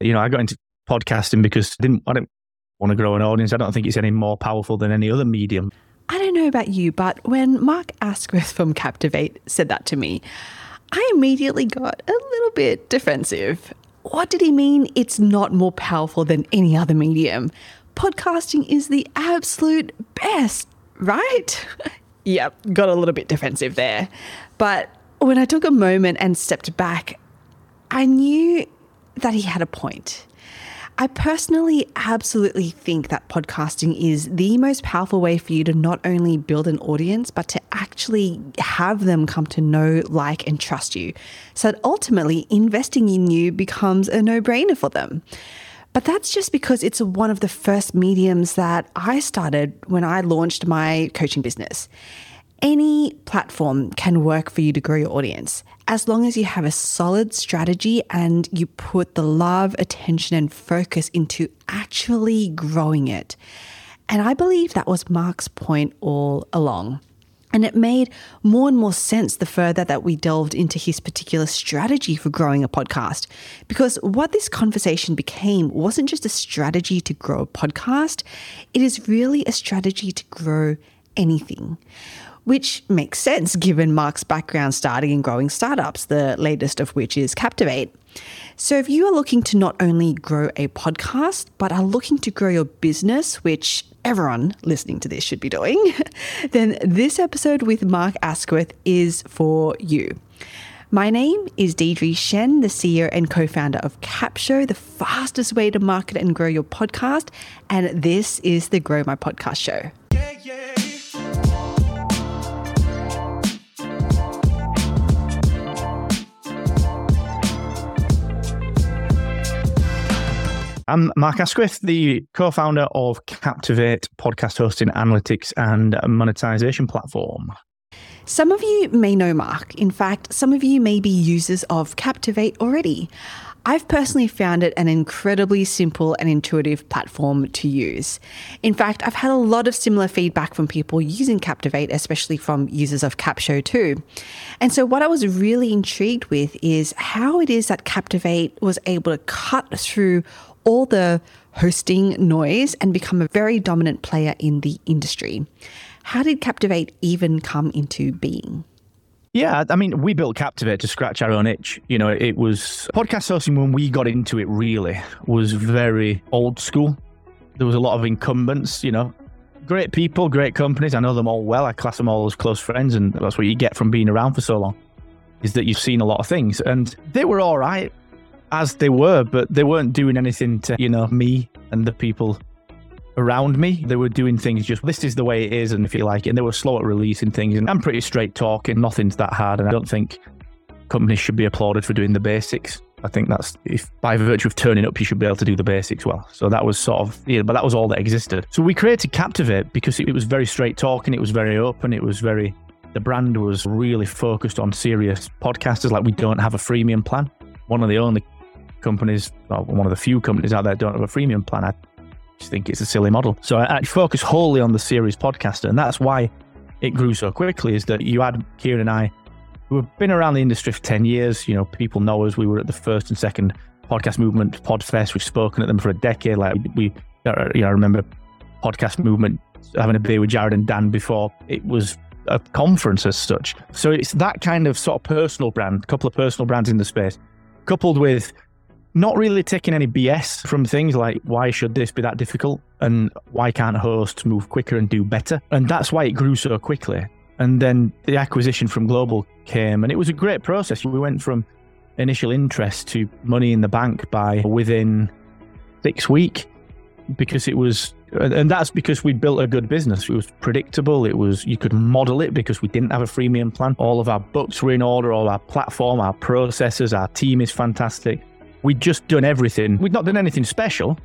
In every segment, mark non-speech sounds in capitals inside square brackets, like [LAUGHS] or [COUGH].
You know, I got into podcasting because I didn't I didn't want to grow an audience. I don't think it's any more powerful than any other medium. I don't know about you, but when Mark Asquith from Captivate said that to me, I immediately got a little bit defensive. What did he mean it's not more powerful than any other medium? Podcasting is the absolute best, right? [LAUGHS] yep, got a little bit defensive there. But when I took a moment and stepped back, I knew that he had a point. I personally absolutely think that podcasting is the most powerful way for you to not only build an audience, but to actually have them come to know, like, and trust you. So that ultimately investing in you becomes a no brainer for them. But that's just because it's one of the first mediums that I started when I launched my coaching business. Any platform can work for you to grow your audience as long as you have a solid strategy and you put the love, attention, and focus into actually growing it. And I believe that was Mark's point all along. And it made more and more sense the further that we delved into his particular strategy for growing a podcast. Because what this conversation became wasn't just a strategy to grow a podcast, it is really a strategy to grow anything which makes sense given Mark's background starting and growing startups, the latest of which is Captivate. So, if you are looking to not only grow a podcast, but are looking to grow your business, which everyone listening to this should be doing, [LAUGHS] then this episode with Mark Asquith is for you. My name is Deidre Tshien, the CEO and co founder of Capsho, the fastest way to market and grow your podcast. And this is the Grow My Podcast Show. I'm Mark Asquith, the co founder of Captivate podcast hosting, analytics, and monetization platform. Some of you may know Mark. In fact, some of you may be users of Captivate already. I've personally found it an incredibly simple and intuitive platform to use. In fact, I've had a lot of similar feedback from people using Captivate, especially from users of Capsho too. And so, what I was really intrigued with is how it is that Captivate was able to cut through all the hosting noise and become a very dominant player in the industry. How did Captivate even come into being? Yeah, I mean, we built Captivate to scratch our own itch. You know, it was podcast hosting when we got into it really was very old school. There was a lot of incumbents, you know, great people, great companies. I know them all well. I class them all as close friends, and that's what you get from being around for so long. Is that you've seen a lot of things, and they were all right as they were, but they weren't doing anything to, you know, me and the people around me. They were doing things just, this is the way it is, and if you like it, and they were slow at releasing things. And I'm pretty straight talking, nothing's that hard, and I don't think companies should be applauded for doing the basics. I think that's if by virtue of turning up, you should be able to do the basics well. So that was sort of, yeah, but that was all that existed. So we created Captivate because it was very straight talking, it was very open, it was very, the brand was really focused on serious podcasters. Like we don't have a freemium plan. One of the only companies, one of the few companies out there don't have a freemium plan. I just think it's a silly model. So I, I focus wholly on the series podcaster, and that's why it grew so quickly. Is that you had Kieran and I, who have been around the industry for ten years. You know, people know us. We were at the first and second podcast movement Podfest. We've spoken at them for a decade. Like we, uh, you know, I remember podcast movement having a beer with Jared and Dan before it was a conference as such. So it's that kind of sort of personal brand, a couple of personal brands in the space, coupled with not really taking any BS from things like why should this be that difficult and why can't hosts move quicker and do better. And that's why it grew so quickly. And then the acquisition from Global came, and it was a great process. We went from initial interest to money in the bank by within six weeks because it was and that's because we built a good business. It was predictable. It was you could model it because we didn't have a freemium plan. All of our books were in order, all our platform, our processes, our team is fantastic we'd just done everything. We'd not done anything special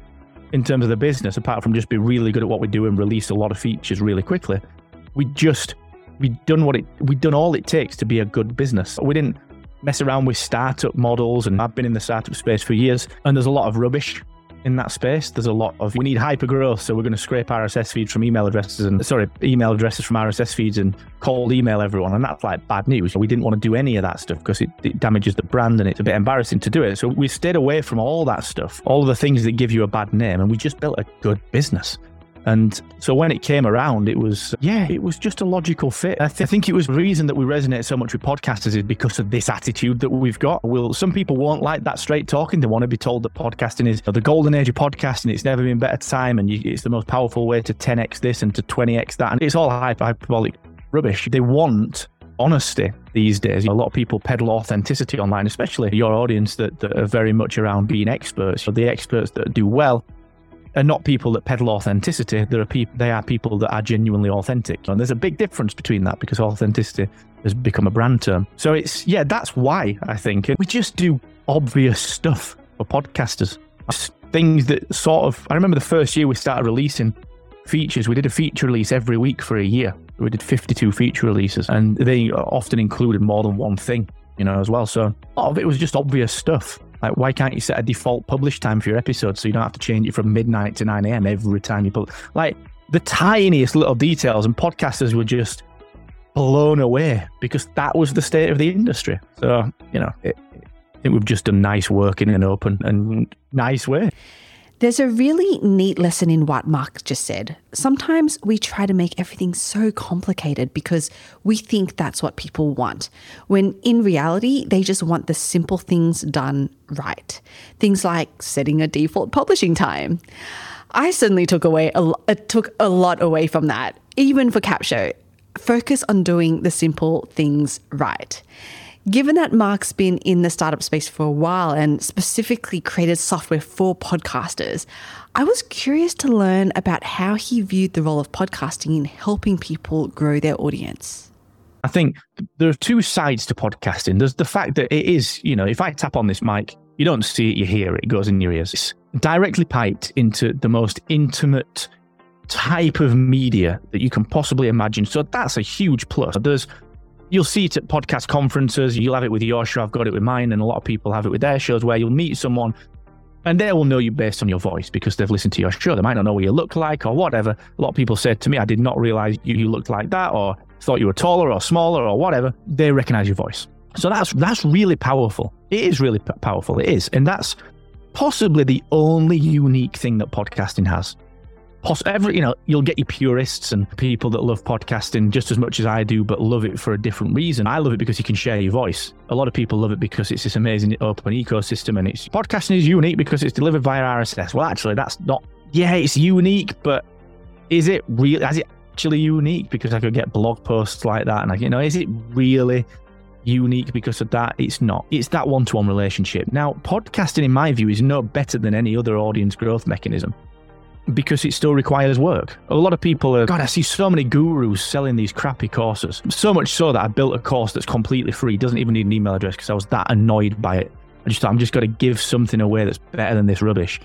in terms of the business, apart from just be really good at what we do and release a lot of features really quickly. We just we'd done what it we'd done all it takes to be a good business. We didn't mess around with startup models, and I've been in the startup space for years, and there's a lot of rubbish in that space. There's a lot of we need hyper growth, so we're going to scrape RSS feeds from email addresses and sorry, email addresses from RSS feeds and cold email everyone, and that's like bad news. We didn't want to do any of that stuff because it, it damages the brand and it's a bit embarrassing to do it. So we stayed away from all that stuff, all the things that give you a bad name, and we just built a good business. And so when it came around, it was, yeah, it was just a logical fit. I, th- I, think it was the reason that we resonate so much with podcasters is because of this attitude that we've got. Will some people won't like that straight talking. They want to be told that podcasting is the golden age of podcasting. It's never been better time. And you, it's the most powerful way to 10x this and to 20x that. And it's all hyperbolic rubbish. They want honesty these days. A lot of people peddle authenticity online, especially your audience that, that are very much around being experts. So the experts that do well are not people that peddle authenticity. There are people. They are people that are genuinely authentic, and there's a big difference between that because authenticity has become a brand term. So it's yeah, that's why I think we just do obvious stuff for podcasters. Things that sort of. I remember the first year we started releasing features. We did a feature release every week for a year. We did 52 feature releases, and they often included more than one thing, you know, as well. So a lot of it was just obvious stuff. Like, why can't you set a default publish time for your episode so you don't have to change it from midnight to 9 a.m. every time you put like the tiniest little details and podcasters were just blown away because that was the state of the industry. So, you know, it, I think we've just done nice work in an open and nice way. There's a really neat lesson in what Mark just said. Sometimes we try to make everything so complicated because we think that's what people want, when in reality, they just want the simple things done right. Things like setting a default publishing time. I certainly took away a, uh, took a lot away from that, even for Capsho. Focus on doing the simple things right. Given that Mark's been in the startup space for a while and specifically created software for podcasters, I was curious to learn about how he viewed the role of podcasting in helping people grow their audience. I think there are two sides to podcasting. There's the fact that it is, you know, if I tap on this mic, you don't see it, you hear it, it goes in your ears. It's directly piped into the most intimate type of media that you can possibly imagine. So that's a huge plus. There's You'll see it at podcast conferences. You'll have it with your show. I've got it with mine, and a lot of people have it with their shows where you'll meet someone and they will know you based on your voice because they've listened to your show. They might not know what you look like or whatever. A lot of people said to me, I did not realize you, you looked like that or thought you were taller or smaller or whatever. They recognize your voice. So that's that's really powerful. It is really p- powerful. It is. And that's possibly the only unique thing that podcasting has you know you'll get your purists and people that love podcasting just as much as I do, but love it for a different reason. I love it because you can share your voice. A lot of people love it because it's this amazing open ecosystem, and it's podcasting is unique because it's delivered via RSS. Well, actually, that's not. Yeah, it's unique, but is it really? Is it actually unique? Because I could get blog posts like that, and I, you know, is it really? unique because of that. It's not. It's that one to one relationship. Now, podcasting, in my view, is no better than any other audience growth mechanism because it still requires work. A lot of people are, God, I see so many gurus selling these crappy courses. So much so that I built a course that's completely free, doesn't even need an email address because I was that annoyed by it. I just thought, I'm just going to give something away that's better than this rubbish.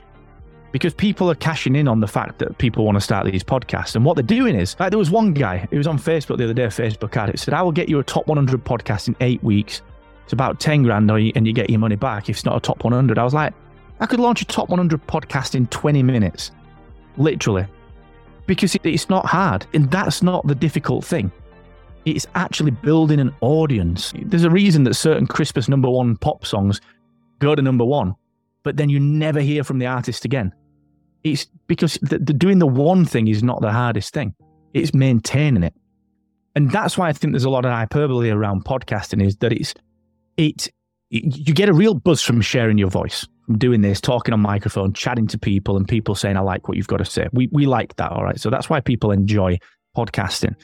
Because people are cashing in on the fact that people want to start these podcasts. And what they're doing is, like, there was one guy who was on Facebook the other day, Facebook had it, said, I will get you a top 100 podcast in eight weeks. It's about 10 grand and you get your money back if it's not a top 100. I was like, I could launch a top 100 podcast in 20 minutes literally, because it's not hard. And that's not the difficult thing. It's actually building an audience. There's a reason that certain Christmas number one pop songs go to number one, but then you never hear from the artist again. It's because the, the doing the one thing is not the hardest thing, it's maintaining it. And that's why I think there's a lot of hyperbole around podcasting is that it's, it, you get a real buzz from sharing your voice doing this, talking on microphone, chatting to people, and people saying, I like what you've got to say. We, we like that. All right. So that's why people enjoy podcasting.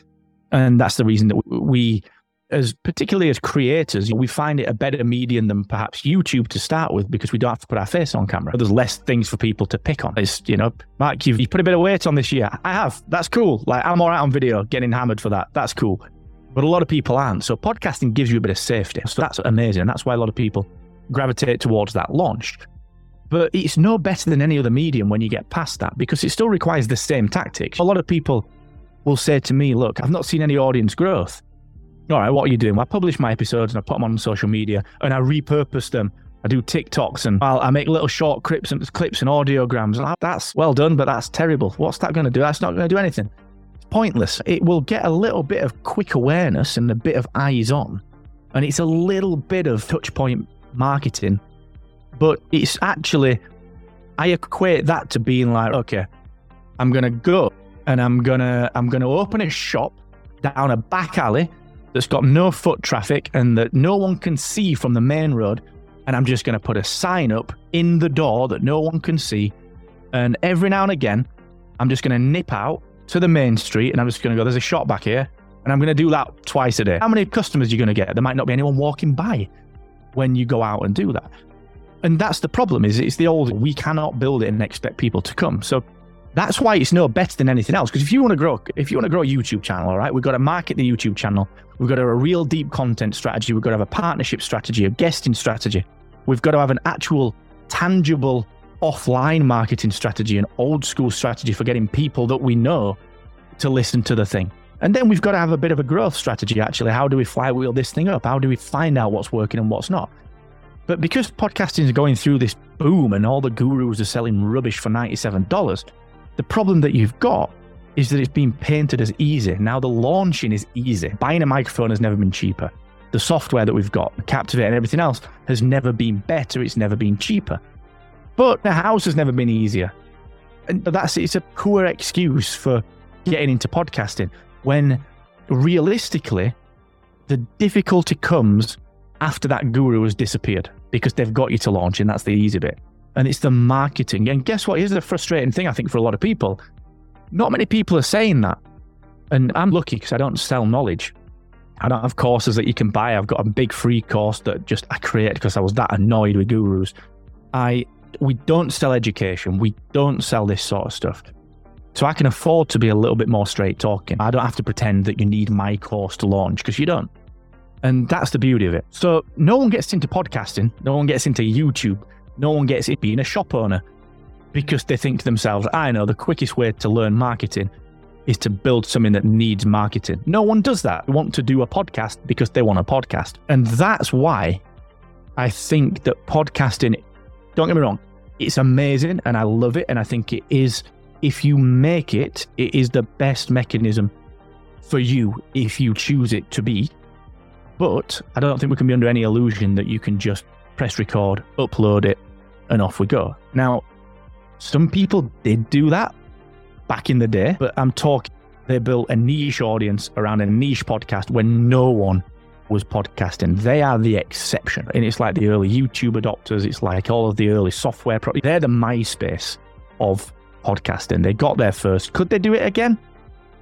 And that's the reason that we, as particularly as creators, we find it a better medium than perhaps YouTube to start with because we don't have to put our face on camera. There's less things for people to pick on. It's, you know, Mark, you've, you put a bit of weight on this year. I have. That's cool. Like, I'm all right on video, getting hammered for that. That's cool. But a lot of people aren't. So podcasting gives you a bit of safety. So that's amazing. And that's why a lot of people gravitate towards that launch but it's no better than any other medium when you get past that because it still requires the same tactics. A lot of people will say to me, Look, I've not seen any audience growth. All right, what are you doing? Well, I publish my episodes and I put them on social media and I repurpose them I do TikToks and I'll, I make little short clips and clips and audiograms. And that's well done, but that's terrible. What's that going to do? That's not going to do anything. It's pointless. It will get a little bit of quick awareness and a bit of eyes on, and it's a little bit of touch point marketing, but it's actually I equate that to being like, okay, I'm gonna go and I'm gonna I'm gonna open a shop down a back alley that's got no foot traffic and that no one can see from the main road. And I'm just to put a sign up in the door that no one can see. And every now and again, I'm just to nip out to the main street and I'm just to go, there's a shop back here. And I'm to do that twice a day. How many customers are you to get? There might not be anyone walking by when you go out and do that. And that's the problem is it's the old, we cannot build it and expect people to come. So that's why it's no better than anything else. Because if you want to grow, if you want to grow a YouTube channel, all right, we've got to market the YouTube channel. We've got to have a real deep content strategy. We've got to have a partnership strategy, a guesting strategy. We've got to have an actual, tangible offline marketing strategy, an old school strategy for getting people that we know to listen to the thing. And then we've got to have a bit of a growth strategy, actually. How do we flywheel this thing up? How do we find out what's working and what's not? But because podcasting is going through this boom and all the gurus are selling rubbish for $97, the problem that you've got is that it's been painted as easy. Now the launching is easy. Buying a microphone has never been cheaper. The software that we've got, Captivate and everything else, has never been better. It's never been cheaper. But the house has never been easier. And that's it's a poor excuse for getting into podcasting when realistically the difficulty comes after that guru has disappeared because they've got you to launch and that's the easy bit and it's the marketing. And guess what? Here's the frustrating thing, I think, for a lot of people. Not many people are saying that. And I'm lucky because I don't sell knowledge. I don't have courses that you can buy. I've got a big free course that just I created because I was that annoyed with gurus. I we don't sell education. We don't sell this sort of stuff. So I can afford to be a little bit more straight talking. I don't have to pretend that you need my course to launch because you don't. And that's the beauty of it. So no one gets into podcasting, no one gets into YouTube no one gets it being a shop owner because they think to themselves, I know the quickest way to learn marketing is to build something that needs marketing. No one does that. They want to do a podcast because they want a podcast. And that's why I think that podcasting, don't get me wrong, it's amazing and I love it. And I think it is, if you make it, it is the best mechanism for you if you choose it to be. But I don't think we can be under any illusion that you can just press record, upload it, and off we go. Now, some people did do that back in the day, but I'm talking, they built a niche audience around a niche podcast when no one was podcasting. They are the exception. And it's like the early YouTube adopters, it's like all of the early software. Pro- They're the MySpace of podcasting. They got there first. Could they do it again?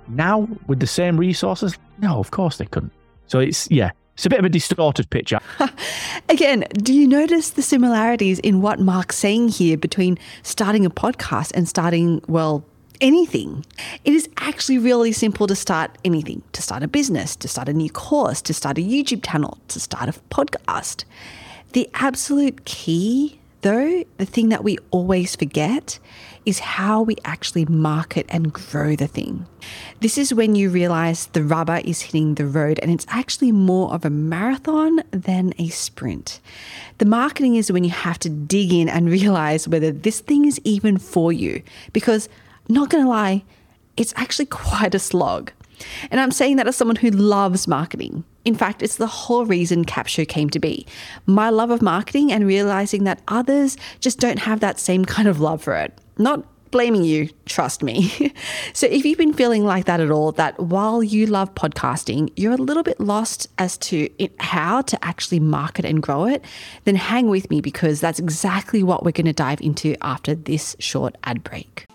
Now, with the same resources? No, of course they couldn't. So it's, yeah, it's a bit of a distorted picture. [LAUGHS] Again, do you notice the similarities in what Mark's saying here between starting a podcast and starting, well, anything? It is actually really simple to start anything to start a business, to start a new course, to start a YouTube channel, to start a podcast. The absolute key, though, the thing that we always forget is how we actually market and grow the thing. This is when you realize the rubber is hitting the road and it's actually more of a marathon than a sprint. The marketing is when you have to dig in and [LAUGHS] realize whether this thing is even for you. Because, not gonna lie, it's actually quite a slog. And I'm saying that as someone who loves marketing. In fact, it's the whole reason Capsho came to be. My love of marketing and realizing that others just don't have that same kind of love for it. Not blaming you, trust me. [LAUGHS] so, if you've been feeling like that at all, that while you love podcasting, you're a little bit lost as to how to actually market and grow it, then hang with me because that's exactly what we're going to dive into after this short ad break.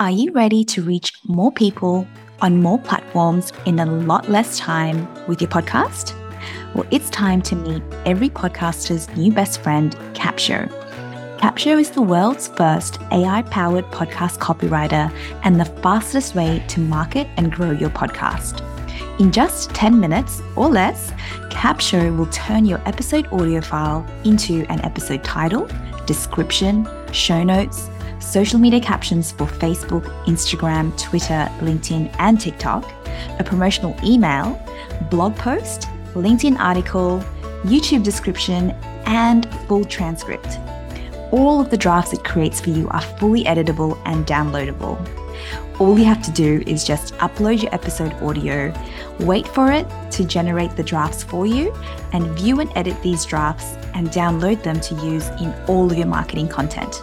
Are you ready to reach more people on more platforms in a lot less time with your podcast? Well, it's time to meet every podcaster's new best friend, Capsho. Capsho is the world's first AI powered podcast copywriter and the fastest way to market and grow your podcast. In just 10 minutes or less, Capsho will turn your episode audio file into an episode title, description, show notes, social media captions for Facebook, Instagram, Twitter, LinkedIn, and TikTok, a promotional email, blog post, LinkedIn article, YouTube description, and full transcript. All of the drafts it creates for you are fully editable and downloadable. All you have to do is just upload your episode audio, wait for it to generate the drafts for you, and view and edit these drafts and download them to use in all of your marketing content.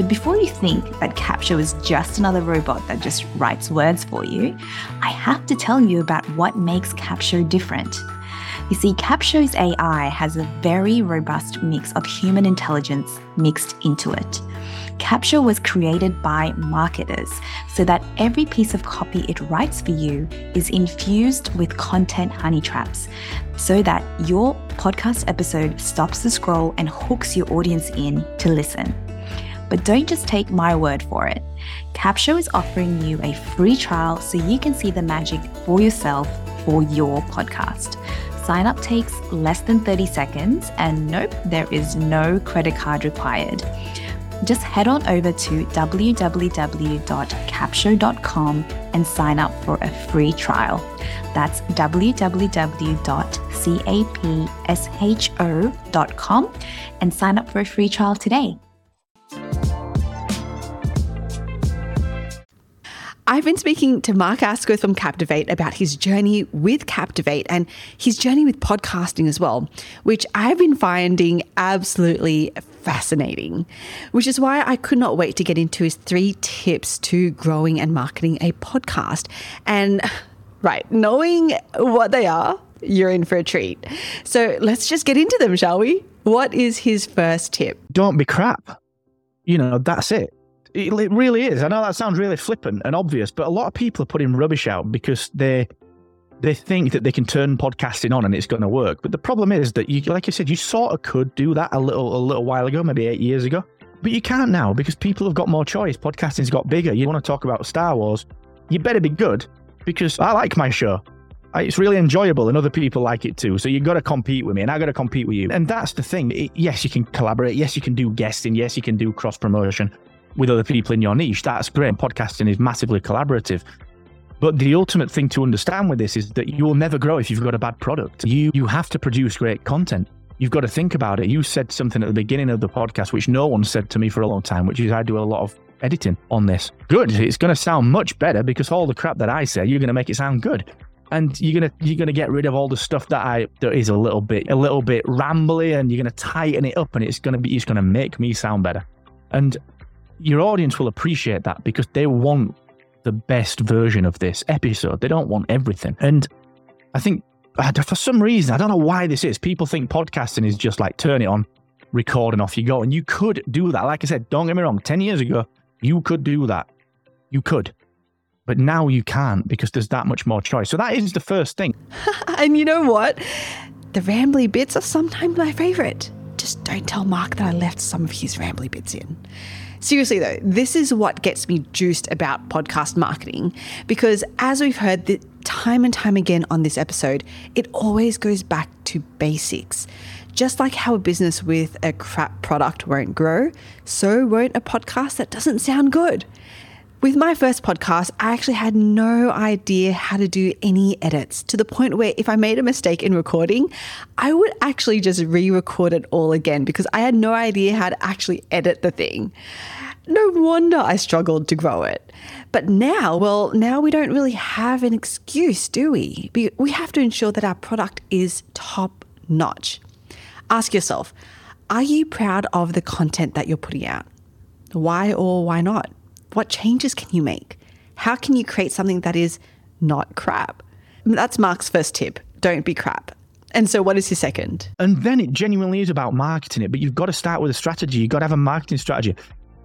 But before you think that Capsho is just another robot that just writes words for you, I have to tell you about what makes Capsho different. You see, Capsho's AI has a very robust mix of human intelligence mixed into it. Capsho was created by marketers so that every piece of copy it writes for you is infused with content honey traps so that your podcast episode stops the scroll and hooks your audience in to listen. But don't just take my word for it. Capsho is offering you a free trial so you can see the magic for yourself for your podcast. Sign up takes less than 30 seconds, and nope, there is no credit card required. Just head on over to www.capsho.com and sign up for a free trial. That's www.capsho.com and sign up for a free trial today. I've been speaking to Mark Asquith from Captivate about his journey with Captivate and his journey with podcasting as well, which I've been finding absolutely fascinating, which is why I could not wait to get into his three tips to growing and marketing a podcast. And [SIGHS] right, knowing what they are, you're in for a treat. So let's just get into them, shall we? What is his first tip? Don't be crap. You know, that's it. It, it really is. I know that sounds really flippant and obvious, but a lot of people are putting rubbish out because they they think that they can turn podcasting on and it's going to work. But the problem is that you, like I said, you sort of could do that a little a little while ago, maybe eight years ago, but you can't now because people have got more choice. Podcasting's got bigger. You want to talk about Star Wars, you better be good because I like my show. It's really enjoyable and other people like it too. So you've got to compete with me and I've got to compete with you. And that's the thing. It, yes, you can collaborate. Yes, you can do guesting. Yes, you can do cross promotion with other people in your niche. That's great. Podcasting is massively collaborative. But the ultimate thing to understand with this is that you will never grow if you've got a bad product. You you have to produce great content. You've got to think about it. You said something at the beginning of the podcast, which no one said to me for a long time, which is I do a lot of editing on this. Good. It's going to sound much better because all the crap that I say, you're going to make it sound good. And you're gonna you're gonna get rid of all the stuff that I that is a little bit a little bit rambly, and you're gonna tighten it up, and it's gonna be it's gonna make me sound better. And your audience will appreciate that because they want the best version of this episode. They don't want everything. And I think for some reason, I don't know why this is. People think podcasting is just like turn it on, record, and off you go. And you could do that. Like I said, don't get me wrong. 10 years ago, you could do that. You could. But now you can't because there's that much more choice. So that is the first thing. [LAUGHS] and you know what? The rambly bits are sometimes my favorite. Just don't tell Mark that I left some of his rambly bits in. Seriously, though, this is what gets me juiced about podcast marketing because, as we've heard the, time and time again on this episode, it always goes back to basics. Just like how a business with a crap product won't grow, so won't a podcast that doesn't sound good. With my first podcast, I actually had no idea how to do any edits to the point where if I made a mistake in recording, I would actually just re record it all again because I had no idea how to actually edit the thing. No wonder I struggled to grow it. But now, well, now we don't really have an excuse, do we? We have to ensure that our product is top notch. Ask yourself are you proud of the content that you're putting out? Why or why not? What changes can you make? How can you create something that is not crap? That's Mark's first tip. Don't be crap. And so, what is his second? And then it genuinely is about marketing it, but you've got to start with a strategy. You've got to have a marketing strategy.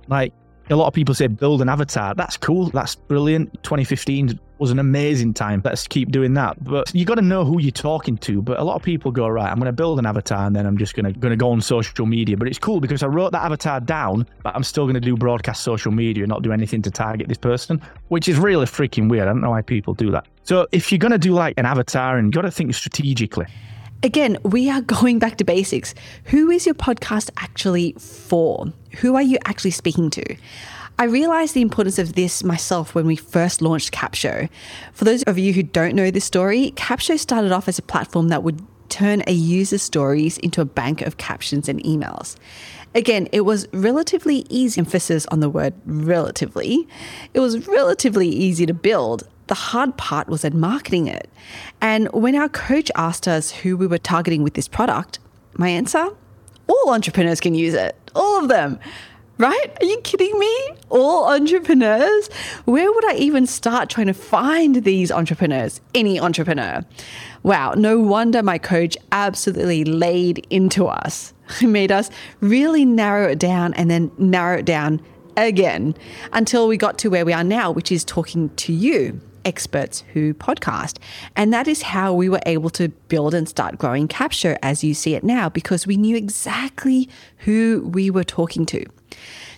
Like a lot of people say, build an avatar. That's cool. That's brilliant. 2015 was an amazing time. Let's keep doing that. But you got to know who you're talking to. But a lot of people go, right, I'm going to build an avatar and then I'm just going to going to go on social media. But it's cool because I wrote that avatar down, but I'm still going to do broadcast social media and not do anything to target this person, which is really freaking weird. I don't know why people do that. So if you're going to do like an avatar and you got to think strategically. Again, we are [LAUGHS] going back to basics. Who is your podcast actually for? Who are you actually speaking to? I realized the importance of this myself when we first launched Capsho. For those of you who don't know this story, Capsho started off as a platform that would turn a user's stories into a bank of captions and emails. Again, it was relatively easy, emphasis on the word relatively. It was relatively easy to build. The hard part was in marketing it. And when our coach asked us who we were targeting with this product, my answer all entrepreneurs can use it, all of them. Right? Are you kidding me? All entrepreneurs? Where would I even start trying to find these entrepreneurs? Any entrepreneur. Wow, no wonder my coach absolutely laid into us. [LAUGHS] He made us really narrow it down and then narrow it down again until we got to where we are now, which is talking to you, Experts Who podcast. And that is how we were able to build and start growing Capsho as you see it now, because we knew exactly who we were talking to.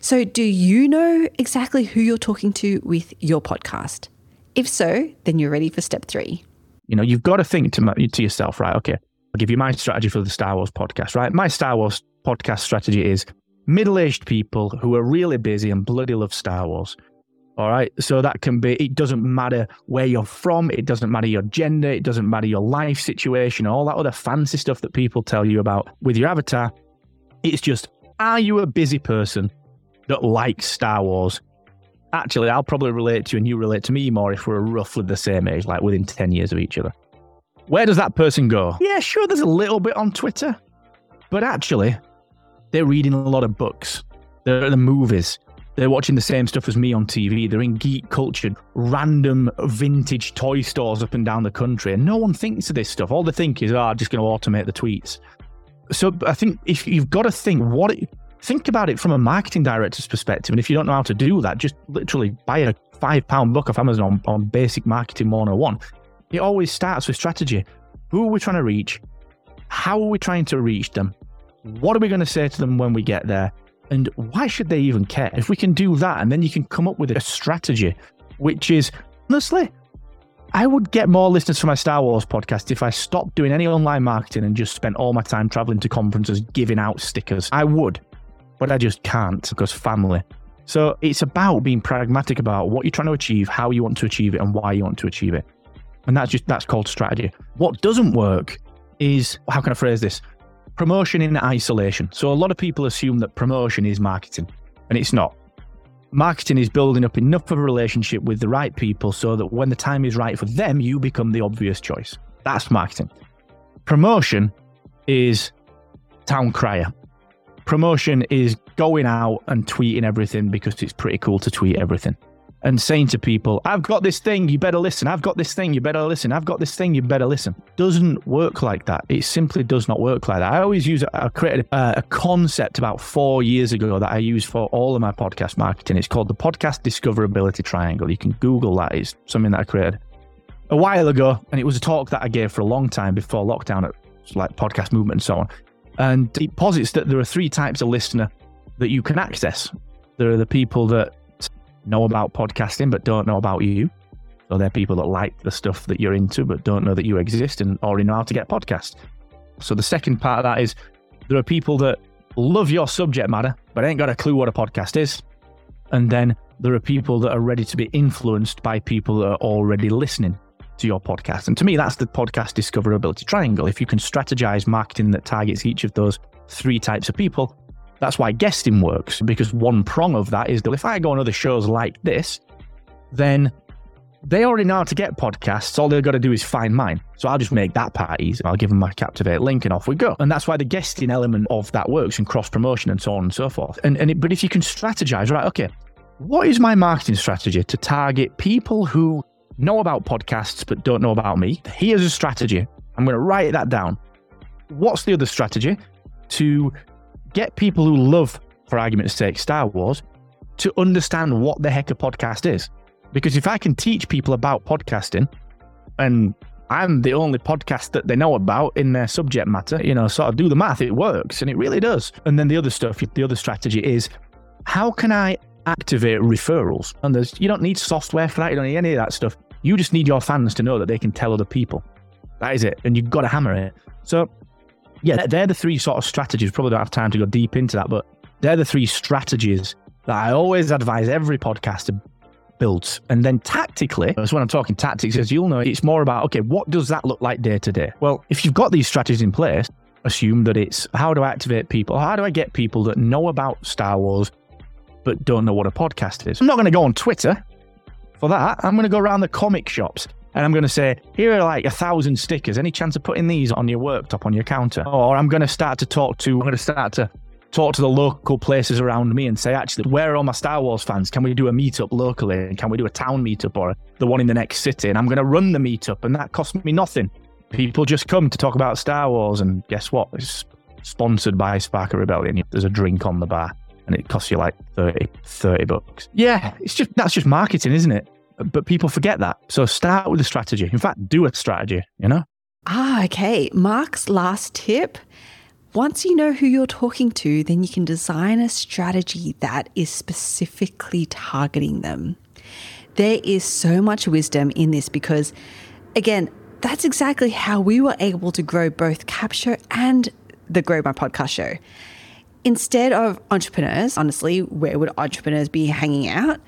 So, do you know exactly who you're talking to with your podcast? If so, then you're ready for step three. You know, you've got to think to, to yourself, right? Okay, I'll give you my strategy for the Star Wars podcast, right? My Star Wars podcast strategy is middle aged people who are really busy and bloody love Star Wars. All right. So that can be, it doesn't matter where you're from. It doesn't matter your gender. It doesn't matter your life situation, all that other fancy stuff that people tell you about with your avatar. It's just, are you a busy person that likes Star Wars? Actually, I'll probably relate to you and you relate to me more if we're roughly the same age, like within 10 years of each other. Where does that person go? Yeah, sure, there's a little bit on Twitter, but actually, they're reading a lot of books. They're at the movies. They're watching the same stuff as me on TV. They're in geek culture, random vintage toy stores up and down the country. And no one thinks of this stuff. All they think is, oh, I'm just going to automate the tweets. So I think if you've got to think what it, think about it from a marketing director's perspective. And if you don't know how to do that, just literally buy a five pound book off Amazon on basic marketing 101 it always starts with strategy. Who are we trying to reach? How are we trying to reach them? What are we going to say to them when we get there? And why should they even care? If we can do that, and then you can come up with a strategy, which is honestly, I would get more listeners for my Star Wars podcast if I stopped doing any online marketing and just spent all my time traveling to conferences giving out stickers. I would, but I just can't because family. So it's about being pragmatic about what you're trying to achieve, how you want to achieve it, and why you want to achieve it. And that's just that's called strategy. What doesn't work is how can I phrase this? Promotion in isolation. So a lot of people assume that promotion is marketing, and it's not. Marketing is building up enough of a relationship with the right people so that when the time is right for them, you become the obvious choice. That's marketing. Promotion is town crier. Promotion is going out and tweeting everything because it's pretty cool to tweet everything and saying to people, I've got this thing, you better listen. I've got this thing, you better listen. I've got this thing, you better listen. Doesn't work like that. It simply does not work like that. I always use, I created a, a concept about four years ago that I use for all of my podcast marketing. It's called the Podcast Discoverability Triangle. You can Google that. It's something that I created a while ago. And it was a talk that I gave for a long time before lockdown at like podcast movement and so on. And it posits that there are three types of listener that you can access. There are the people that know about podcasting but don't know about you. So they're people that like the stuff that you're into but don't know that you exist and already know how to get podcasts. So the second part of that is there are people that love your subject matter but ain't got a clue what a podcast is. And then there are people that are ready to be influenced by people that are already listening to your podcast. And to me, that's the podcast discoverability triangle. If you can strategize marketing that targets each of those three types of people, that's why guesting works, because one prong of that is that if I go on other shows like this, then they already know how to get podcasts. All they've got to do is find mine. So I'll just make that part easy. I'll give them my Captivate link and off we go. And that's why the guesting element of that works and cross promotion and so on and so forth. And, and it, but if you can strategize, right, okay, what is my marketing strategy to target people who know about podcasts but don't know about me? Here's a strategy. I'm going to write that down. What's the other strategy? To get people who love, for argument's sake, Star Wars to understand what the heck a podcast is. Because if I can teach people about podcasting and I'm the only podcast that they know about in their subject matter, you know, sort of do the math, it works and it really does. And then the other stuff, the other strategy is how can I activate referrals? And there's, you don't need software for that, you don't need any of that stuff. You just need your fans to know that they can tell other people. That is it. And you've got to hammer it. So yeah, they're the three sort of strategies. Probably don't have time to go deep into that, but they're the three strategies that I always advise every podcaster build. And then tactically, that's when I'm talking tactics, as you'll know, it's more about, okay, what does that look like day to day? Well, if you've got these strategies in place, assume that it's how do I activate people? How do I get people that know about Star Wars but don't know what a podcast is? I'm not going to go on Twitter for that. I'm going to go around the comic shops and I'm going to say, here are like a thousand stickers. Any chance of putting these on your worktop on your counter? Or I'm going to start to talk to, I'm going to start to talk to the local places around me and say, actually, where are all my Star Wars fans? Can we do a meetup locally? Can we do a town meetup or the one in the next city? And I'm going to run the meetup, and that costs me nothing. People just come to talk about Star Wars, and guess what? It's sponsored by Spark Sparker Rebellion. There's a drink on the bar, and it costs you like 30, 30 bucks. Yeah, it's just that's just marketing, isn't it? But people forget that. So start with a strategy. In fact, do a strategy, you know? Ah, okay. Mark's last tip once you know who you're talking to, then you can design a strategy that is specifically targeting them. There is so much wisdom in this because, again, that's exactly how we were able to grow both Capsho and the Grow My Podcast show. Instead of entrepreneurs, honestly, where would entrepreneurs be hanging out?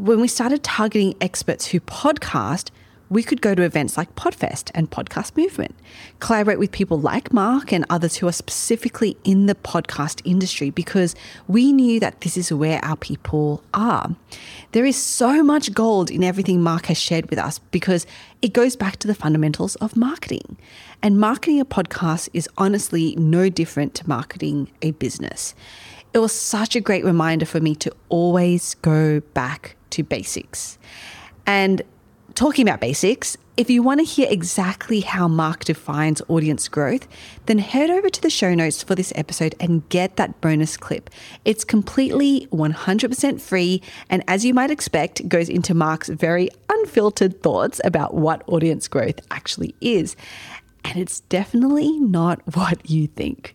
When we started targeting experts who podcast, we could go to events like Podfest and Podcast Movement, collaborate with people like Mark and others who are specifically in the podcast industry because we knew that this is where our people are. There is so much gold in everything Mark has shared with us because it goes back to the fundamentals of marketing. And marketing a podcast is honestly no different to marketing a business. It was such a great reminder for me to always go back to basics. And talking about basics, if you want to hear exactly how Mark defines audience growth, then head over to the show notes for this episode and get that bonus clip. It's completely 100% free, and as you might expect, goes into Mark's very unfiltered thoughts about what audience growth actually is. And it's definitely not [LAUGHS] what you think.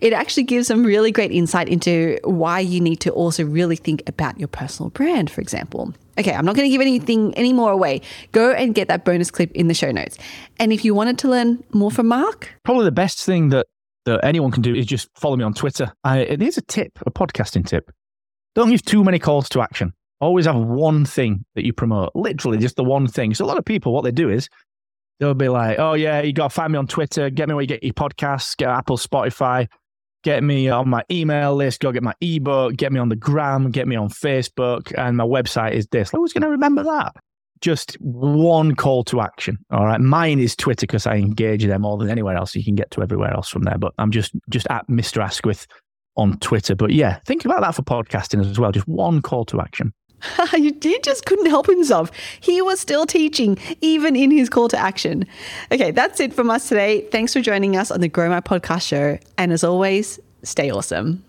It actually gives some really great insight into why you need to also really think about your personal brand, for example. Okay, I'm not going to give anything any more away. Go and get that bonus clip in the show notes. And if you wanted to learn more from Mark, probably the best thing that, that anyone can do is just follow me on Twitter. I, here's a tip, a podcasting tip. Don't give too many calls to action. Always have one thing that you promote, literally just the one thing. So a lot of people, what they do is they'll be like, "Oh yeah, you got to find me on Twitter. Get me where you get your podcasts. Get Apple, Spotify." get me on my email list, go get my ebook, get me on the gram, get me on Facebook, and my website is this. Who's going to remember that? Just one call to action. All right. Mine is Twitter because I engage there more than anywhere else. You can get to everywhere else from there. But I'm just just at Mr. Asquith on Twitter. But yeah, think about that for podcasting as well. Just one call to action. [LAUGHS] he just couldn't help himself. He was still teaching, even in his call to action. Okay, that's it from us today. Thanks for joining us on the Grow My Podcast show. And as always, stay awesome.